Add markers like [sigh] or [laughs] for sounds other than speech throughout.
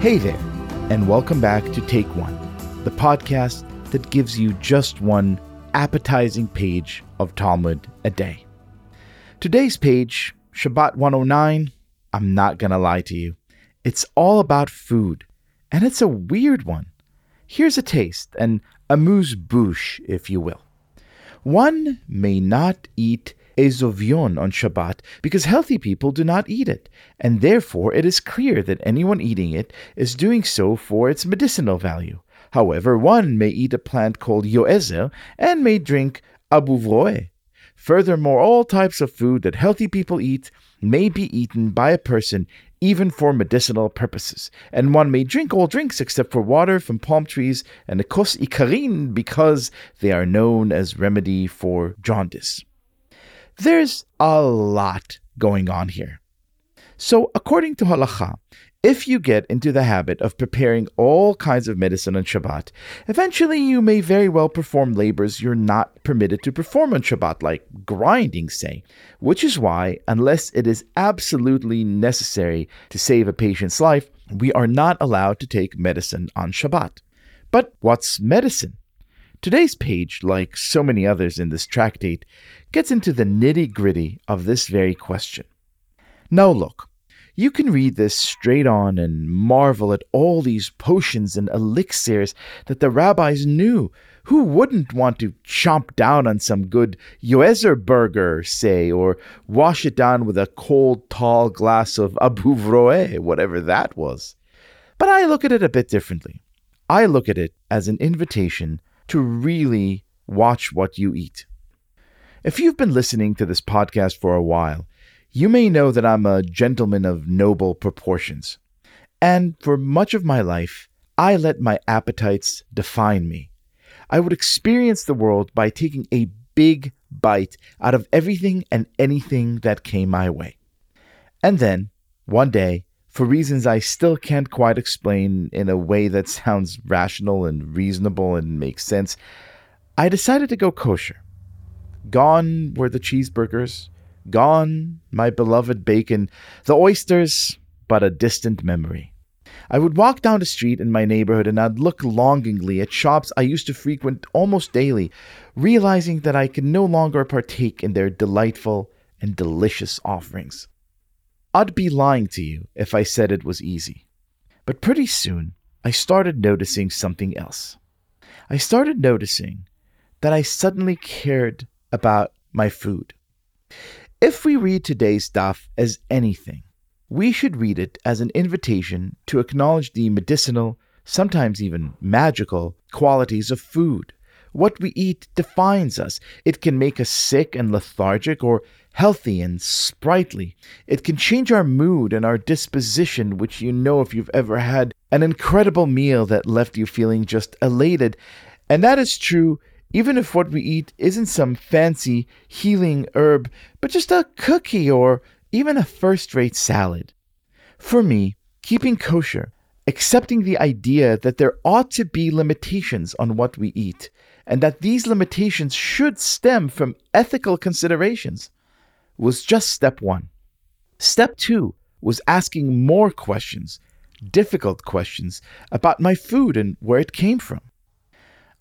Hey there, and welcome back to Take One, the podcast that gives you just one appetizing page of Talmud a day. Today's page, Shabbat 109, I'm not gonna lie to you. It's all about food, and it's a weird one. Here's a taste, an amuse bouche, if you will. One may not eat ezovion on Shabbat because healthy people do not eat it, and therefore it is clear that anyone eating it is doing so for its medicinal value. However, one may eat a plant called yoezer and may drink abuvroe. Furthermore, all types of food that healthy people eat may be eaten by a person even for medicinal purposes, and one may drink all drinks except for water from palm trees and the kos ikarin because they are known as remedy for jaundice. There's a lot going on here. So, according to halacha, if you get into the habit of preparing all kinds of medicine on Shabbat, eventually you may very well perform labors you're not permitted to perform on Shabbat, like grinding, say. Which is why, unless it is absolutely necessary to save a patient's life, we are not allowed to take medicine on Shabbat. But what's medicine? Today's page, like so many others in this tractate, gets into the nitty gritty of this very question. Now, look, you can read this straight on and marvel at all these potions and elixirs that the rabbis knew. Who wouldn't want to chomp down on some good Yoezer burger, say, or wash it down with a cold, tall glass of abu abuvroe, whatever that was? But I look at it a bit differently. I look at it as an invitation to really watch what you eat. If you've been listening to this podcast for a while, you may know that I'm a gentleman of noble proportions. And for much of my life, I let my appetites define me. I would experience the world by taking a big bite out of everything and anything that came my way. And then, one day, for reasons I still can't quite explain in a way that [laughs] sounds rational and reasonable and makes sense, I decided to go kosher. Gone were the cheeseburgers, gone my beloved bacon, the oysters, but a distant memory. I would walk down the street in my neighborhood and I'd look longingly at shops I used to frequent almost daily, realizing that I could no longer partake in their delightful and delicious offerings. I'd be lying to you if I said it was easy. But pretty soon, I started noticing something else. I started noticing that I suddenly cared about my food. If we read today's daf as anything, we should read it as an invitation to acknowledge the medicinal, sometimes even magical, qualities of food. What we eat defines us. It can make us sick and lethargic or healthy and sprightly. It can change our mood and our disposition, which you know if you've ever had an incredible meal that left you feeling just elated. And that is true even if what we eat isn't some fancy healing herb, but just a cookie or even a first rate salad. For me, keeping kosher, accepting the idea that there ought to be limitations on what we eat, and that these limitations should stem from ethical considerations, was just step one. Step two was asking more questions, difficult questions, about my food and where it came from.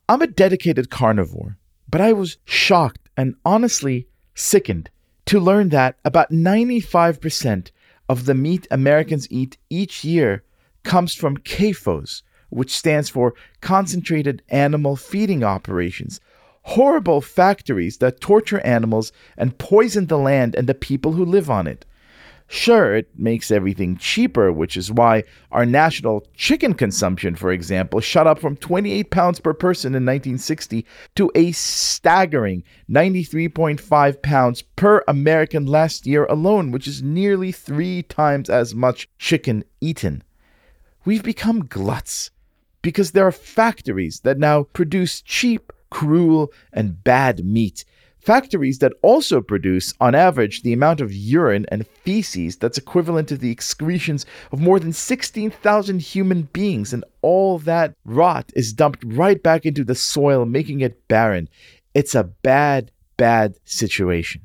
I'm a dedicated carnivore, but I was shocked and honestly sickened to learn that about 95% of the meat Americans eat each year comes from CAFOs, which stands for Concentrated Animal Feeding Operations, horrible factories that torture animals and poison the land and the people who live on it. Sure, it makes everything cheaper, which is why our national chicken consumption, for example, shot up from 28 pounds per person in 1960 to a staggering 93.5 pounds per American last year alone, which is nearly three times as much chicken eaten. We've become gluts because there are factories that now produce cheap, cruel, and bad meat Factories that also produce, on average, the amount of urine and feces that's equivalent to the excretions of more than 16,000 human beings, and all that rot is dumped right back into the soil, making it barren. It's a bad, bad situation.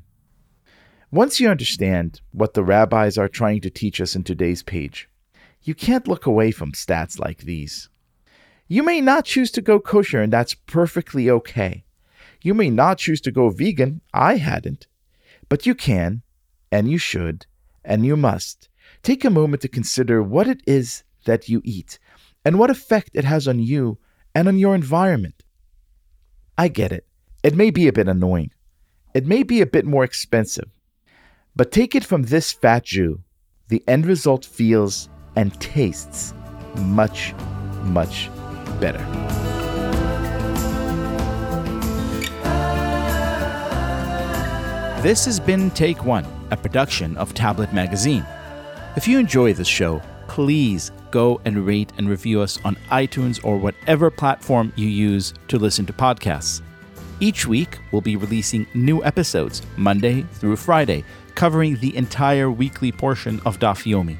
Once you understand what the rabbis are trying to teach us in today's page, You can't look away from stats like these. You may not choose to go kosher, and that's perfectly okay. You may not choose to go vegan. I hadn't. But you can, and you should, and you must take a moment to consider what it is that you eat and what effect it has on you and on your environment. I get it. It may be a bit annoying. It may be a bit more expensive. But take it from this fat Jew, the end result feels and tastes much, much better. This has been Take One, a production of Tablet Magazine. If you enjoy this show, please go and rate and review us on iTunes or whatever platform you use to listen to podcasts. Each week, we'll be releasing new episodes, Monday through Friday, covering the entire weekly portion of Daf Yomi.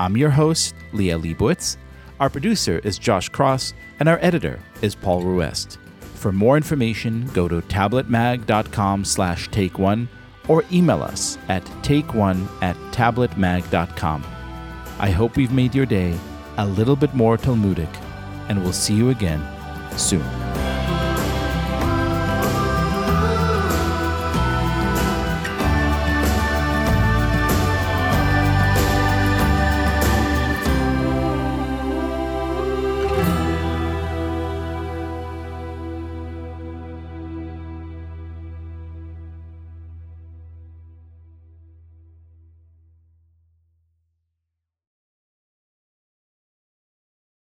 I'm your host, Liel Leibovitz. Our producer is Josh Cross, and our editor is Paul Ruest. For more information, go to tabletmag.com slash take one or email us at take1 at tabletmag.com. I hope we've made your day a little bit more Talmudic, and we'll see you again soon.